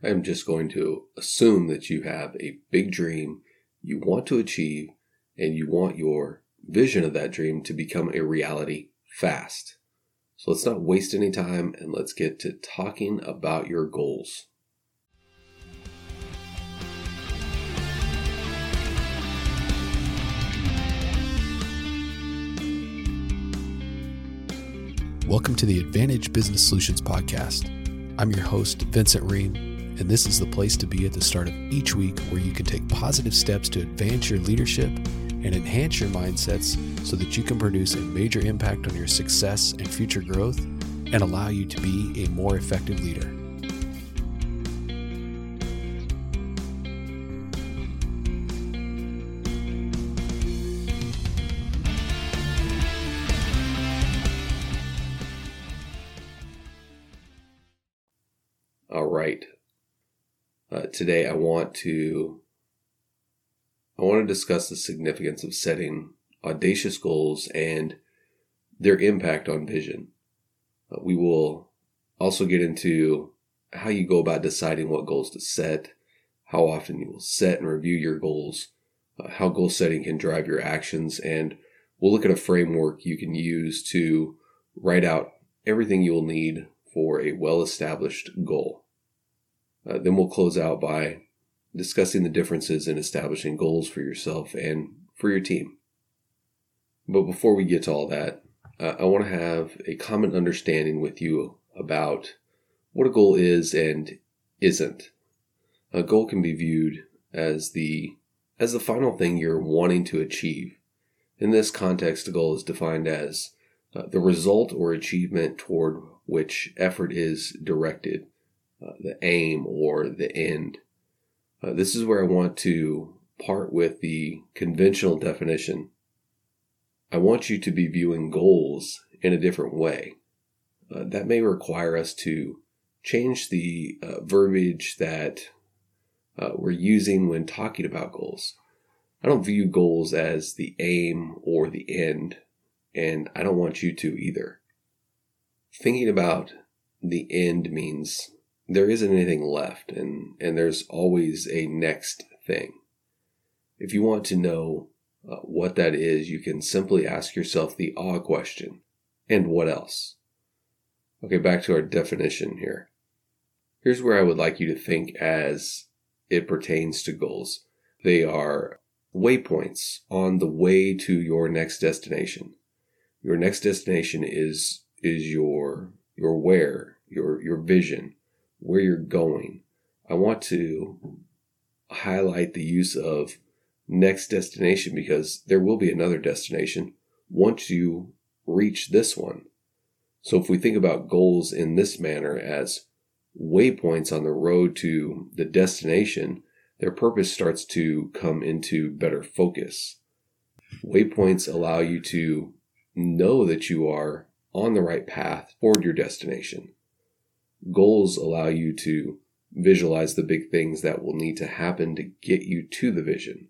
I'm just going to assume that you have a big dream you want to achieve and you want your vision of that dream to become a reality fast. So let's not waste any time and let's get to talking about your goals. Welcome to the Advantage Business Solutions Podcast. I'm your host, Vincent Ream, and this is the place to be at the start of each week where you can take positive steps to advance your leadership and enhance your mindsets so that you can produce a major impact on your success and future growth and allow you to be a more effective leader. All right. Uh, today I want to I want to discuss the significance of setting audacious goals and their impact on vision. Uh, we will also get into how you go about deciding what goals to set, how often you will set and review your goals, uh, how goal setting can drive your actions, and we'll look at a framework you can use to write out everything you will need for a well established goal. Uh, then we'll close out by discussing the differences in establishing goals for yourself and for your team. But before we get to all that, uh, I want to have a common understanding with you about what a goal is and isn't. A goal can be viewed as the as the final thing you're wanting to achieve. In this context, a goal is defined as uh, the result or achievement toward which effort is directed, uh, the aim or the end. Uh, this is where I want to part with the conventional definition. I want you to be viewing goals in a different way. Uh, that may require us to change the uh, verbiage that uh, we're using when talking about goals. I don't view goals as the aim or the end, and I don't want you to either. Thinking about the end means there isn't anything left and, and there's always a next thing. If you want to know uh, what that is, you can simply ask yourself the awe question. And what else? Okay, back to our definition here. Here's where I would like you to think as it pertains to goals. They are waypoints on the way to your next destination. Your next destination is is your your where, your your vision, where you're going. I want to highlight the use of next destination because there will be another destination once you reach this one. So if we think about goals in this manner as waypoints on the road to the destination, their purpose starts to come into better focus. Waypoints allow you to know that you are on the right path toward your destination. Goals allow you to visualize the big things that will need to happen to get you to the vision,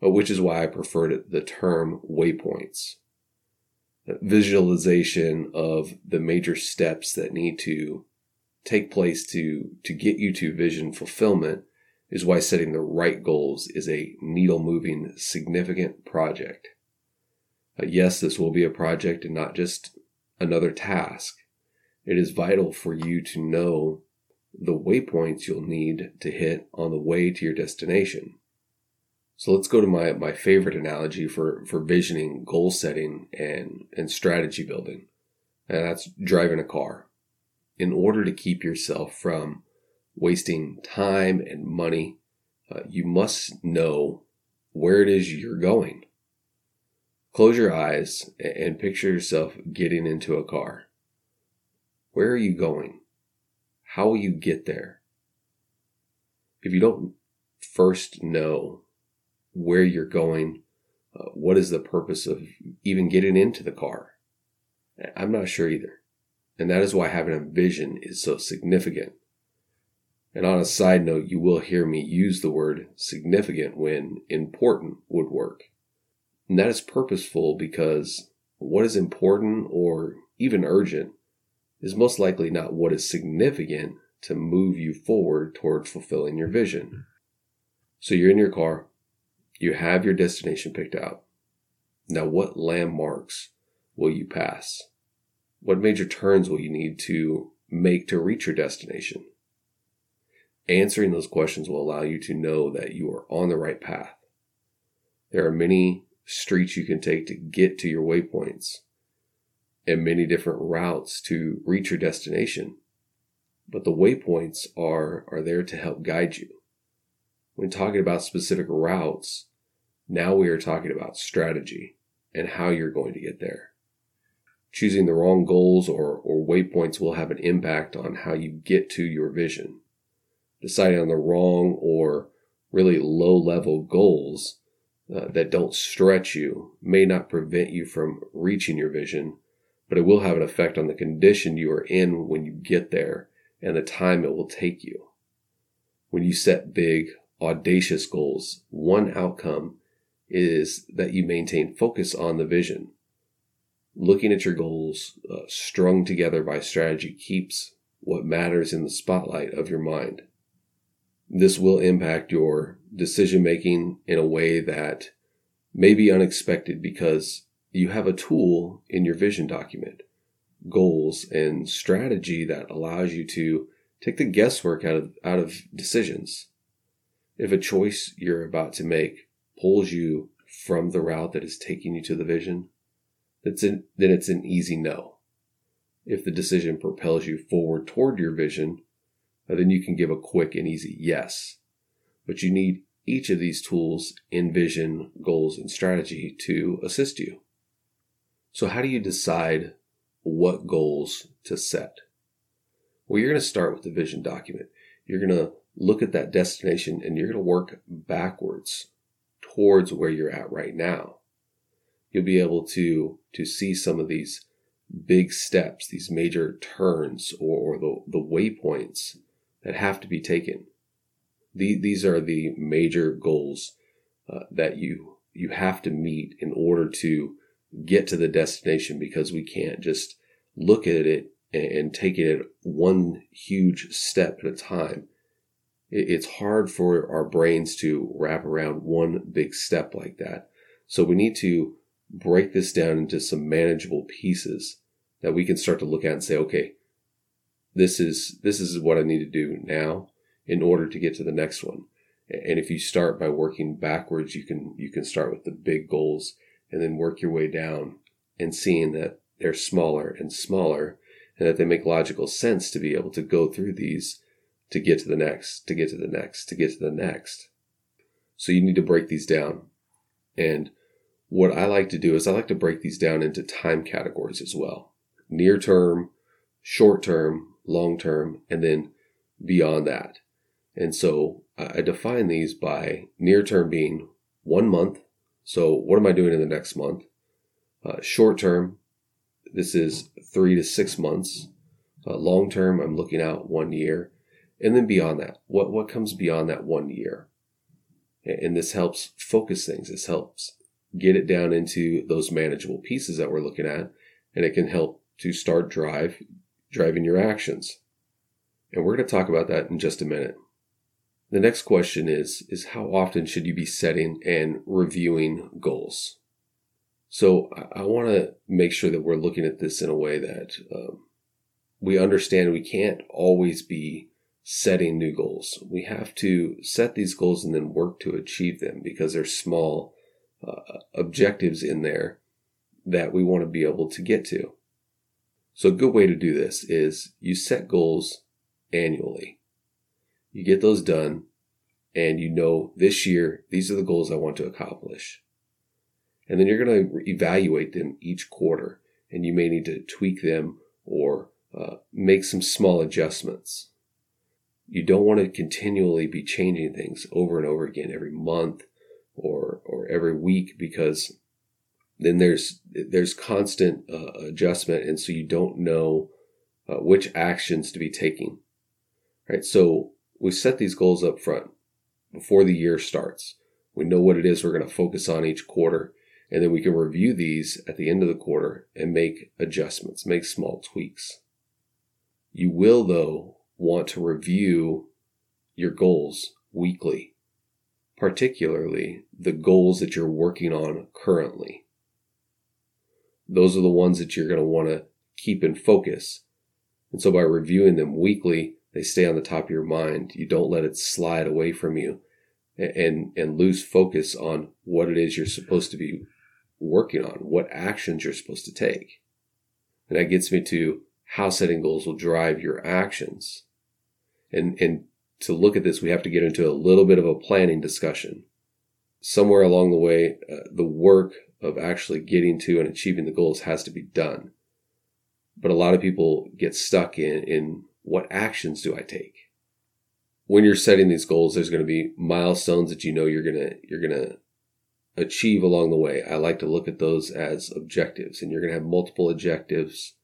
which is why I preferred the term waypoints. Visualization of the major steps that need to take place to, to get you to vision fulfillment is why setting the right goals is a needle moving, significant project. Uh, yes, this will be a project and not just another task. It is vital for you to know the waypoints you'll need to hit on the way to your destination. So let's go to my, my favorite analogy for, for visioning, goal setting, and, and strategy building. And that's driving a car. In order to keep yourself from wasting time and money, uh, you must know where it is you're going. Close your eyes and picture yourself getting into a car. Where are you going? How will you get there? If you don't first know where you're going, uh, what is the purpose of even getting into the car? I'm not sure either. And that is why having a vision is so significant. And on a side note, you will hear me use the word significant when important would work. And that is purposeful because what is important or even urgent is most likely not what is significant to move you forward towards fulfilling your vision. So you're in your car, you have your destination picked out. Now, what landmarks will you pass? What major turns will you need to make to reach your destination? Answering those questions will allow you to know that you are on the right path. There are many streets you can take to get to your waypoints and many different routes to reach your destination. But the waypoints are, are there to help guide you. When talking about specific routes, now we are talking about strategy and how you're going to get there. Choosing the wrong goals or, or waypoints will have an impact on how you get to your vision. Deciding on the wrong or really low level goals uh, that don't stretch you may not prevent you from reaching your vision, but it will have an effect on the condition you are in when you get there and the time it will take you. When you set big, audacious goals, one outcome is that you maintain focus on the vision. Looking at your goals uh, strung together by strategy keeps what matters in the spotlight of your mind. This will impact your decision making in a way that may be unexpected because you have a tool in your vision document, goals and strategy that allows you to take the guesswork out of, out of decisions. If a choice you're about to make pulls you from the route that is taking you to the vision, that's an, then it's an easy no. If the decision propels you forward toward your vision, uh, then you can give a quick and easy yes. But you need each of these tools in vision, goals, and strategy to assist you. So how do you decide what goals to set? Well, you're going to start with the vision document. You're going to look at that destination and you're going to work backwards towards where you're at right now. You'll be able to, to see some of these big steps, these major turns or, or the, the waypoints that have to be taken. The, these are the major goals uh, that you, you have to meet in order to get to the destination because we can't just look at it and, take it one huge step at a time it's hard for our brains to wrap around one big step like that. So we need to break this down into some manageable pieces that we can start to look at and say, okay, this is, this is what I need to do now in order to get to the next one. And if you start by working backwards, you can, you can start with the big goals and then work your way down and seeing that they're smaller and smaller and that they make logical sense to be able to go through these to get to the next, to get to the next, to get to the next. So you need to break these down. And what I like to do is I like to break these down into time categories as well. Near term, short term, long term, and then beyond that. And so I define these by near term being one month. So what am I doing in the next month? Uh, short term, this is three to six months. Uh, long term, I'm looking out one year. And then beyond that, what, what comes beyond that one year? And this helps focus things. This helps get it down into those manageable pieces that we're looking at. And it can help to start drive, driving your actions. And we're going to talk about that in just a minute. The next question is, is how often should you be setting and reviewing goals? So I, want to make sure that we're looking at this in a way that um, we understand we can't always be setting new goals. We have to set these goals and then work to achieve them because there's small uh, objectives in there that we want to be able to get to. So a good way to do this is you set goals annually. You get those done and you know this year, these are the goals I want to accomplish. And then you're going to evaluate them each quarter and you may need to tweak them or uh, make some small adjustments. You don't want to continually be changing things over and over again every month or or every week because then there's there's constant uh, adjustment and so you don't know uh, which actions to be taking. Right? So we set these goals up front before the year starts we know what it is we're going to focus on each quarter and then we can review these at the end of the quarter and make adjustments make small tweaks you will though want to review your goals weekly, particularly the goals that you're working on currently. Those are the ones that you're going to want to keep in focus. And so by reviewing them weekly, they stay on the top of your mind. You don't let it slide away from you and, and lose focus on what it is you're supposed to be working on, what actions you're supposed to take. And that gets me to how setting goals will drive your actions. And, and to look at this, we have to get into a little bit of a planning discussion. Somewhere along the way, uh, the work of actually getting to and achieving the goals has to be done. But a lot of people get stuck in, in what actions do I take? When you're setting these goals, there's going to be milestones that you know you're going to, you're going to achieve along the way. I like to look at those as objectives and you're going to have multiple objectives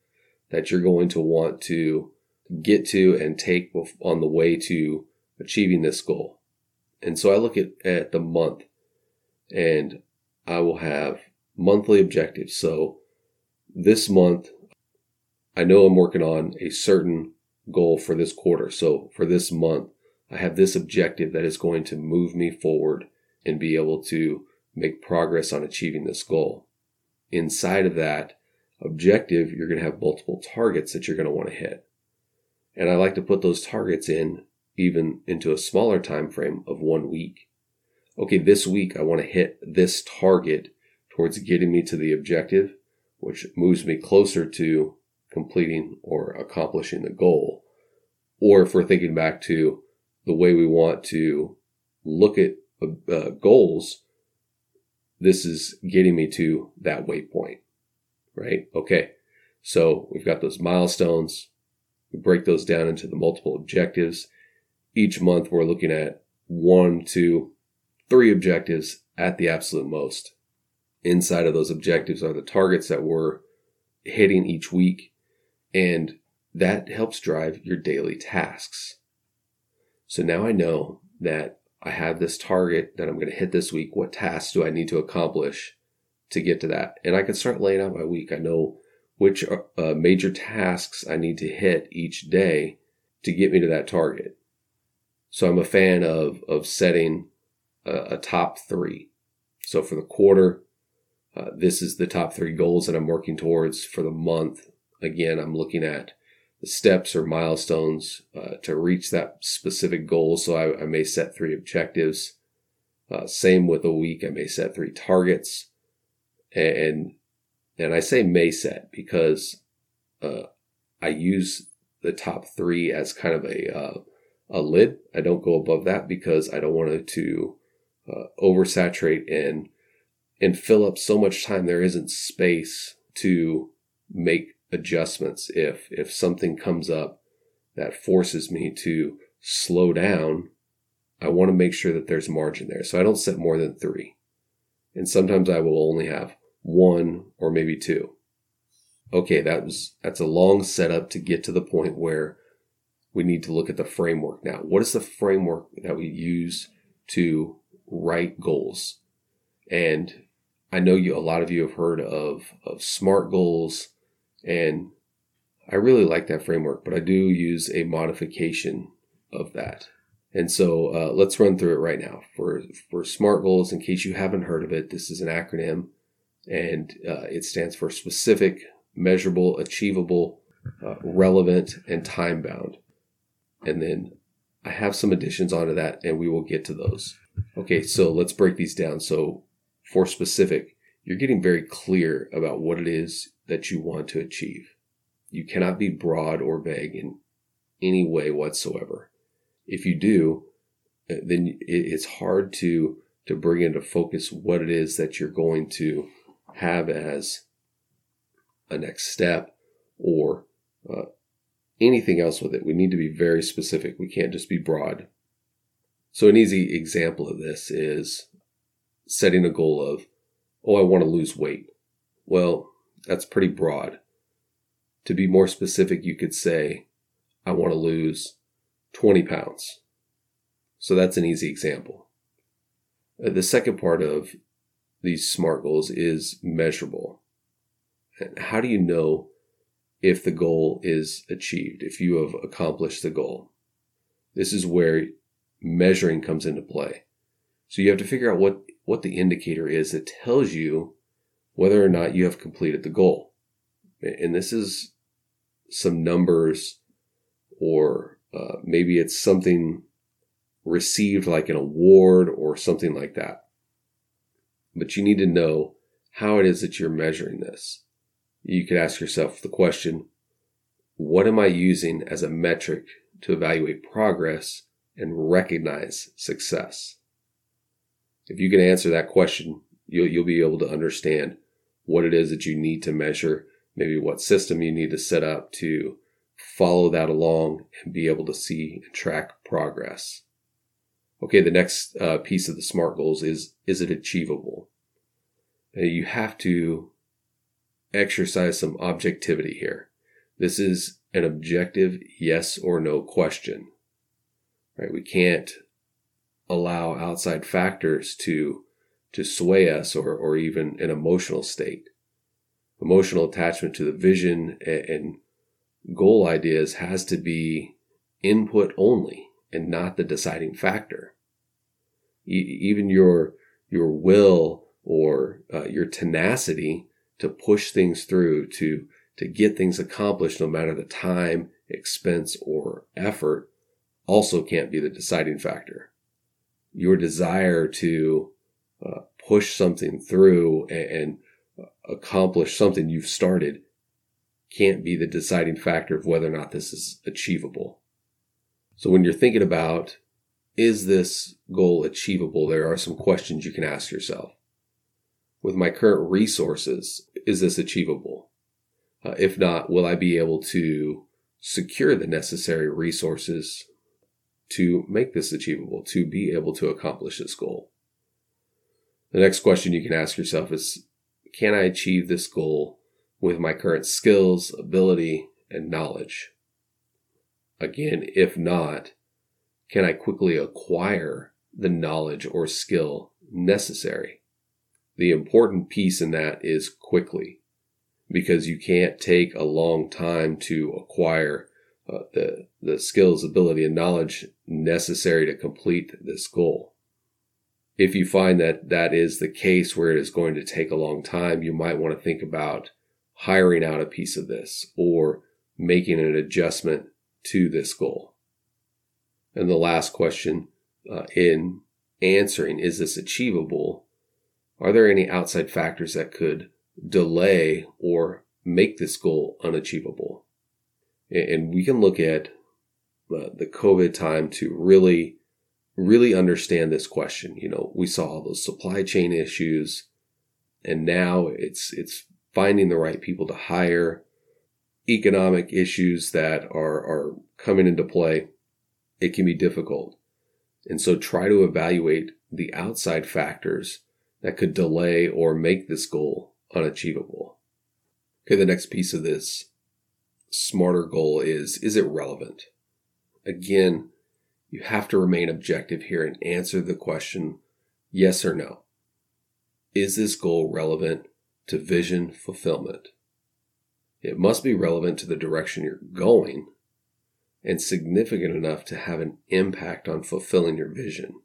that you're going to want to get to and take on the way to achieving this goal. And so I look at, at the month and I will have monthly objectives. So this month, I know I'm working on a certain goal for this quarter. So for this month, I have this objective that is going to move me forward and be able to make progress on achieving this goal. Inside of that objective, you're going to have multiple targets that you're going to want to hit. And I like to put those targets in even into a smaller time frame of one week. Okay, this week I want to hit this target towards getting me to the objective, which moves me closer to completing or accomplishing the goal. Or if we're thinking back to the way we want to look at uh, goals, this is getting me to that waypoint, right? Okay. So we've got those milestones. We break those down into the multiple objectives. Each month we're looking at one, two, three objectives at the absolute most. Inside of those objectives are the targets that we're hitting each week. And that helps drive your daily tasks. So now I know that I have this target that I'm going to hit this week. What tasks do I need to accomplish to get to that? And I can start laying out my week. I know which uh, major tasks I need to hit each day to get me to that target. So I'm a fan of, of setting a, a top three. So for the quarter, uh, this is the top three goals that I'm working towards for the month. Again, I'm looking at the steps or milestones uh, to reach that specific goal. So I, I may set three objectives. Uh, same with a week, I may set three targets, and and I say may set because uh, I use the top three as kind of a uh, a lid. I don't go above that because I don't want to uh, oversaturate and and fill up so much time there isn't space to make adjustments. If if something comes up that forces me to slow down i want to make sure that there's margin there. So i don't set more than three. And sometimes i will only have one or maybe two. Okay that was that's a long setup to get to the point where we need to look at the framework now. What is the framework that we use to write goals? And i know you a lot of you have heard of of smart goals and I really like that framework, but I do use a modification of that. And so uh, let's run through it right now. For, for SMART goals, in case you haven't heard of it, this is an acronym and uh, it stands for specific, measurable, achievable, uh, relevant, and time bound. And then I have some additions onto that and we will get to those. Okay, so let's break these down. So for specific, you're getting very clear about what it is that you want to achieve. You cannot be broad or vague in any way whatsoever. If you do, uh, then it's hard to to bring into focus what it is that you're going to have as a next step or uh, anything else with it. We need to be very specific. We can't just be broad. So an easy example of this is setting a goal of oh, I want to lose weight. Well, that's pretty broad. To be more specific, you could say, I want to lose 20 pounds. So that's an easy example. Uh, the second part of these SMART goals is measurable. How do you know if the goal is achieved, if you have accomplished the goal. This is where measuring comes into play. So you have to figure out what, what the indicator is that tells you whether or not you have completed the goal. And this is some numbers or uh, maybe it's something received like an award or something like that. But you need to know how it is that you're measuring this. You could ask yourself the question, what am I using as a metric to evaluate progress and recognize success? If you can answer that question, you'll, you'll be able to understand what it is that you need to measure, maybe what system you need to set up to follow that along and be able to see and track progress. Okay, the next uh, piece of the SMART goals is is it achievable? Uh, you have to exercise some objectivity here. This is an objective yes or no question. Right? We can't allow outside factors to to sway us or or even an emotional state. Emotional attachment to the vision and, goal ideas has to be input only and not the deciding factor. Even your your will or uh, your tenacity to push things through to to get things accomplished no matter the time expense or effort also can't be the deciding factor your desire to uh, push something through and, and accomplish something you've started can't be the deciding factor of whether or not this is achievable so when you're thinking about, is this goal achievable? There are some questions you can ask yourself. With my current resources, is this achievable? Uh, if not, will I be able to secure the necessary resources to make this achievable, to be able to accomplish this goal? The next question you can ask yourself is, can I achieve this goal with my current skills, ability, and knowledge? Again, if not, can I quickly acquire the knowledge or skill necessary? The important piece in that is quickly because you can't take a long time to acquire uh, the, the skills, ability, and knowledge necessary to complete this goal. If you find that that is the case where it is going to take a long time, you might want to think about hiring out a piece of this or making an adjustment to this goal? And the last question uh, in answering, is this achievable? Are there any outside factors that could delay or make this goal unachievable? And we can look at the COVID time to really, really understand this question. You know, we saw all those supply chain issues and now it's, it's finding the right people to hire, economic issues that are, are coming into play, it can be difficult. And so try to evaluate the outside factors that could delay or make this goal unachievable. Okay, the next piece of this smarter goal is, is it relevant? Again, you have to remain objective here and answer the question yes or no. Is this goal relevant to vision fulfillment? It must be relevant to the direction you're going and significant enough to have an impact on fulfilling your vision.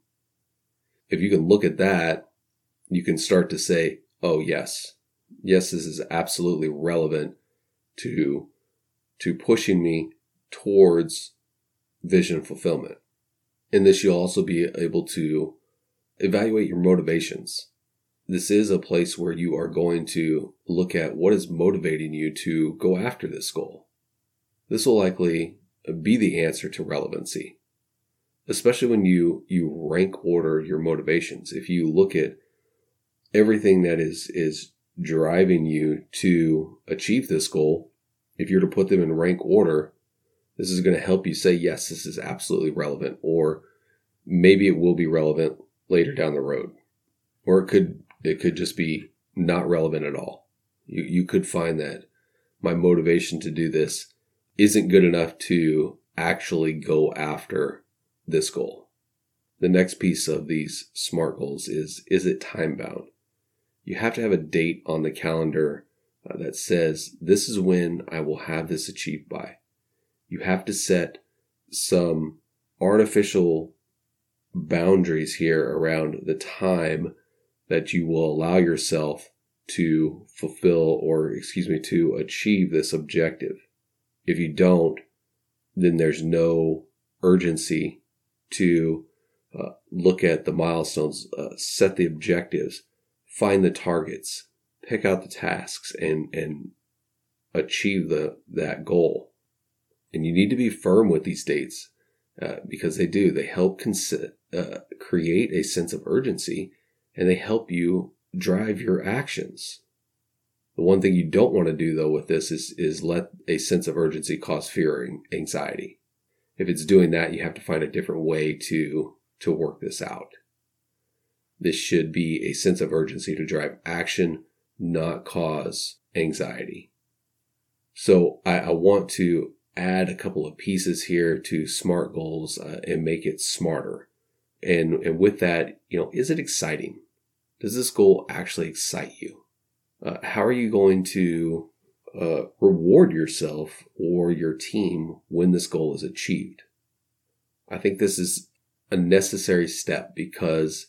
If you can look at that, you can start to say, oh, yes, yes, this is absolutely relevant to, to pushing me towards vision fulfillment. In this, you'll also be able to evaluate your motivations this is a place where you are going to look at what is motivating you to go after this goal. This will likely be the answer to relevancy, especially when you, you rank order your motivations. If you look at everything that is, is driving you to achieve this goal, if you're to put them in rank order, this is going to help you say, yes, this is absolutely relevant, or maybe it will be relevant later down the road. Or it could it could just be not relevant at all. You, you could find that my motivation to do this isn't good enough to actually go after this goal. The next piece of these SMART goals is, is it time bound? You have to have a date on the calendar uh, that says, This is when I will have this achieved by. You have to set some artificial boundaries here around the time that you will allow yourself to fulfill or, excuse me, to achieve this objective. If you don't, then there's no urgency to uh, look at the milestones, uh, set the objectives, find the targets, pick out the tasks, and and achieve the that goal. And you need to be firm with these dates uh, because they do. They help uh, create a sense of urgency, and they help you drive your actions. The one thing you don't want to do though with this is is let a sense of urgency cause fear and anxiety. If it's doing that, you have to find a different way to to work this out. This should be a sense of urgency to drive action, not cause anxiety. So I, I want to add a couple of pieces here to SMART goals uh, and make it smarter. And, and with that, you know, is it exciting? Does this goal actually excite you? Uh, how are you going to uh, reward yourself or your team when this goal is achieved? I think this is a necessary step because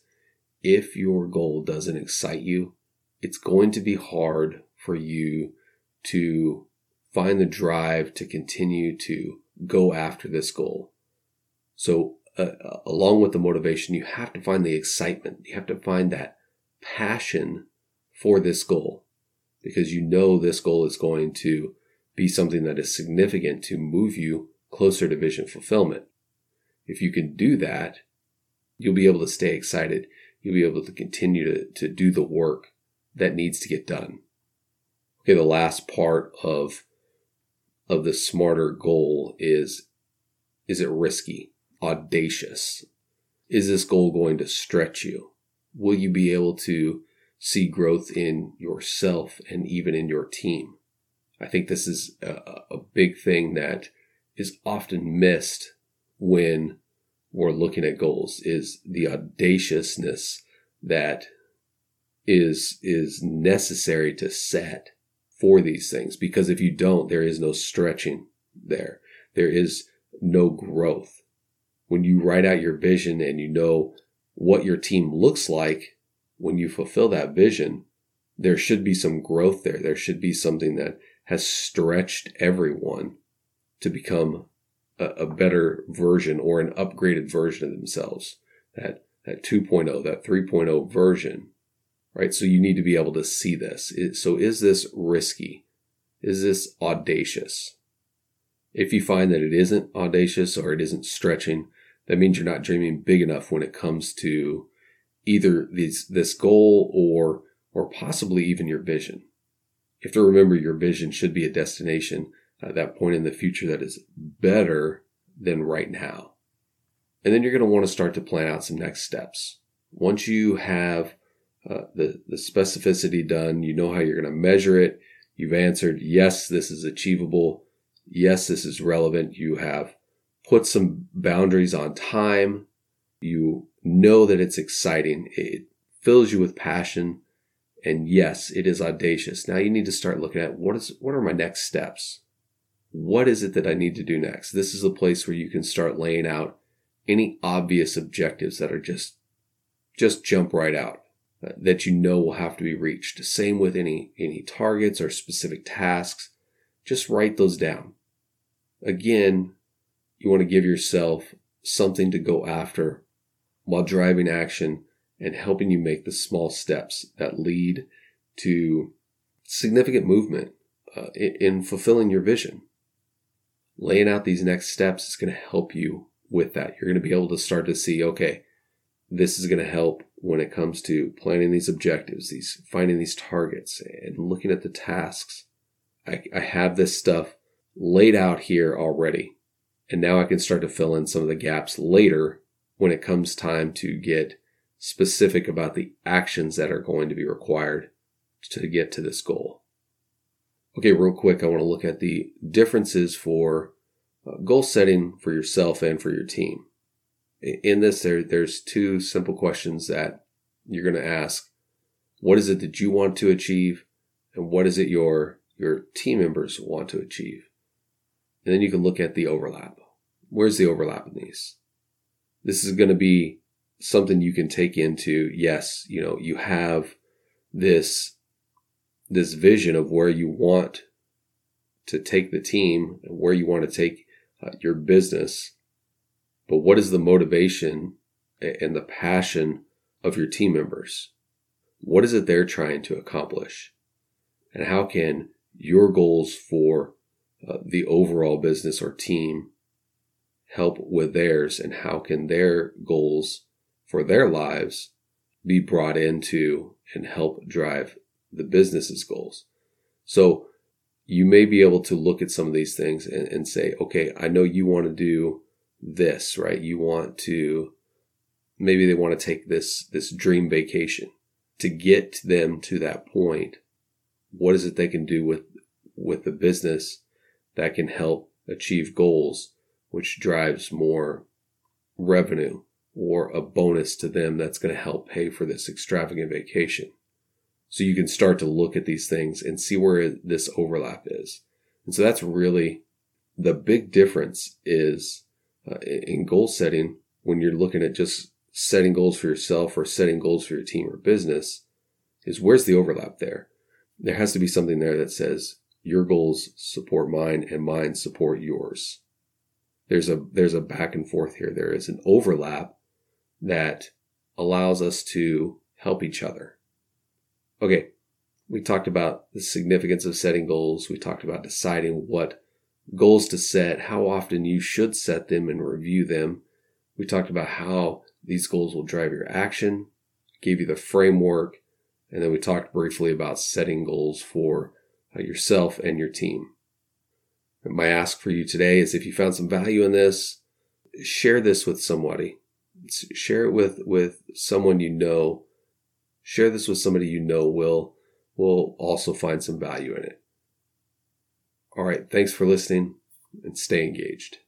if your goal doesn't excite you, it's going to be hard for you to find the drive to continue to go after this goal. So, uh, uh, along with the motivation, you have to find the excitement. You have to find that passion for this goal because you know this goal is going to be something that is significant to move you closer to vision fulfillment. If you can do that, you'll be able to stay excited. You'll be able to continue to, to do the work that needs to get done. Okay, the last part of of the smarter goal is is it risky, audacious? Is this goal going to stretch you? Will you be able to see growth in yourself and even in your team? I think this is a, a big thing that is often missed when we're looking at goals is the audaciousness that is is necessary to set for these things because if you don't there is no stretching there. There is no growth. When you write out your vision and you know what your team looks like when you fulfill that vision there should be some growth there. There should be something that has stretched everyone to become a, a better version or an upgraded version of themselves. That that 2.0, that 3.0 version, right? So you need to be able to see this. So is this risky? Is this audacious? If you find that it isn't audacious or it isn't stretching, that means you're not dreaming big enough when it comes to either these, this goal or, or possibly even your vision. You have to remember your vision should be a destination at that point in the future that is better than right now. And then you're going to want to start to plan out some next steps. Once you have uh, the, the specificity done, you know how you're going to measure it. You've answered, yes, this is achievable. Yes, this is relevant. You have put some boundaries on time. You know that it's exciting. It fills you with passion. And yes, it is audacious. Now you need to start looking at what is, what are my next steps? what is it that I need to do next? This is a place where you can start laying out any obvious objectives that are just, just jump right out that you know will have to be reached. Same with any, any targets or specific tasks. Just write those down. Again, you want to give yourself something to go after while driving action and helping you make the small steps that lead to significant movement uh, in, in fulfilling your vision laying out these next steps is going to help you with that. You're going to be able to start to see, okay, this is going to help when it comes to planning these objectives, these finding these targets and looking at the tasks. I, I have this stuff laid out here already. And now I can start to fill in some of the gaps later when it comes time to get specific about the actions that are going to be required to get to this goal. Okay, real quick, I want to look at the differences for uh, goal setting for yourself and for your team. In this, there, there's two simple questions that you're going to ask. What is it that you want to achieve? and what is it your your team members want to achieve. And then you can look at the overlap. Where's the overlap in these? This is going to be something you can take into, yes, you know, you have this, this vision of where you want to take the team and where you want to take uh, your business. But what is the motivation and the passion of your team members? What is it they're trying to accomplish? And how can your goals for uh, the overall business or team help with theirs? And how can their goals for their lives be brought into and help drive the business's goals? So you may be able to look at some of these things and, and say, okay, I know you want to do this, right? You want to, maybe they want to take this, this dream vacation to get them to that point. What is it they can do with, with the business that can help achieve goals, which drives more revenue or a bonus to them that's going to help pay for this extravagant vacation? So you can start to look at these things and see where this overlap is. And so that's really the big difference is uh, in goal setting when you're looking at just setting goals for yourself or setting goals for your team or business is where's the overlap there? There has to be something there that says your goals support mine and mine support yours. There's a, there's a back and forth here. There is an overlap that allows us to help each other. Okay, we talked about the significance of setting goals. We talked about deciding what goals to set, how often you should set them and review them. We talked about how these goals will drive your action, gave you the framework, and then we talked briefly about setting goals for uh, yourself and your team. My ask for you today is if you found some value in this, share this with somebody. Share it with, with someone you know Share this with somebody you know will will also find some value in it. All right, thanks for listening and stay engaged.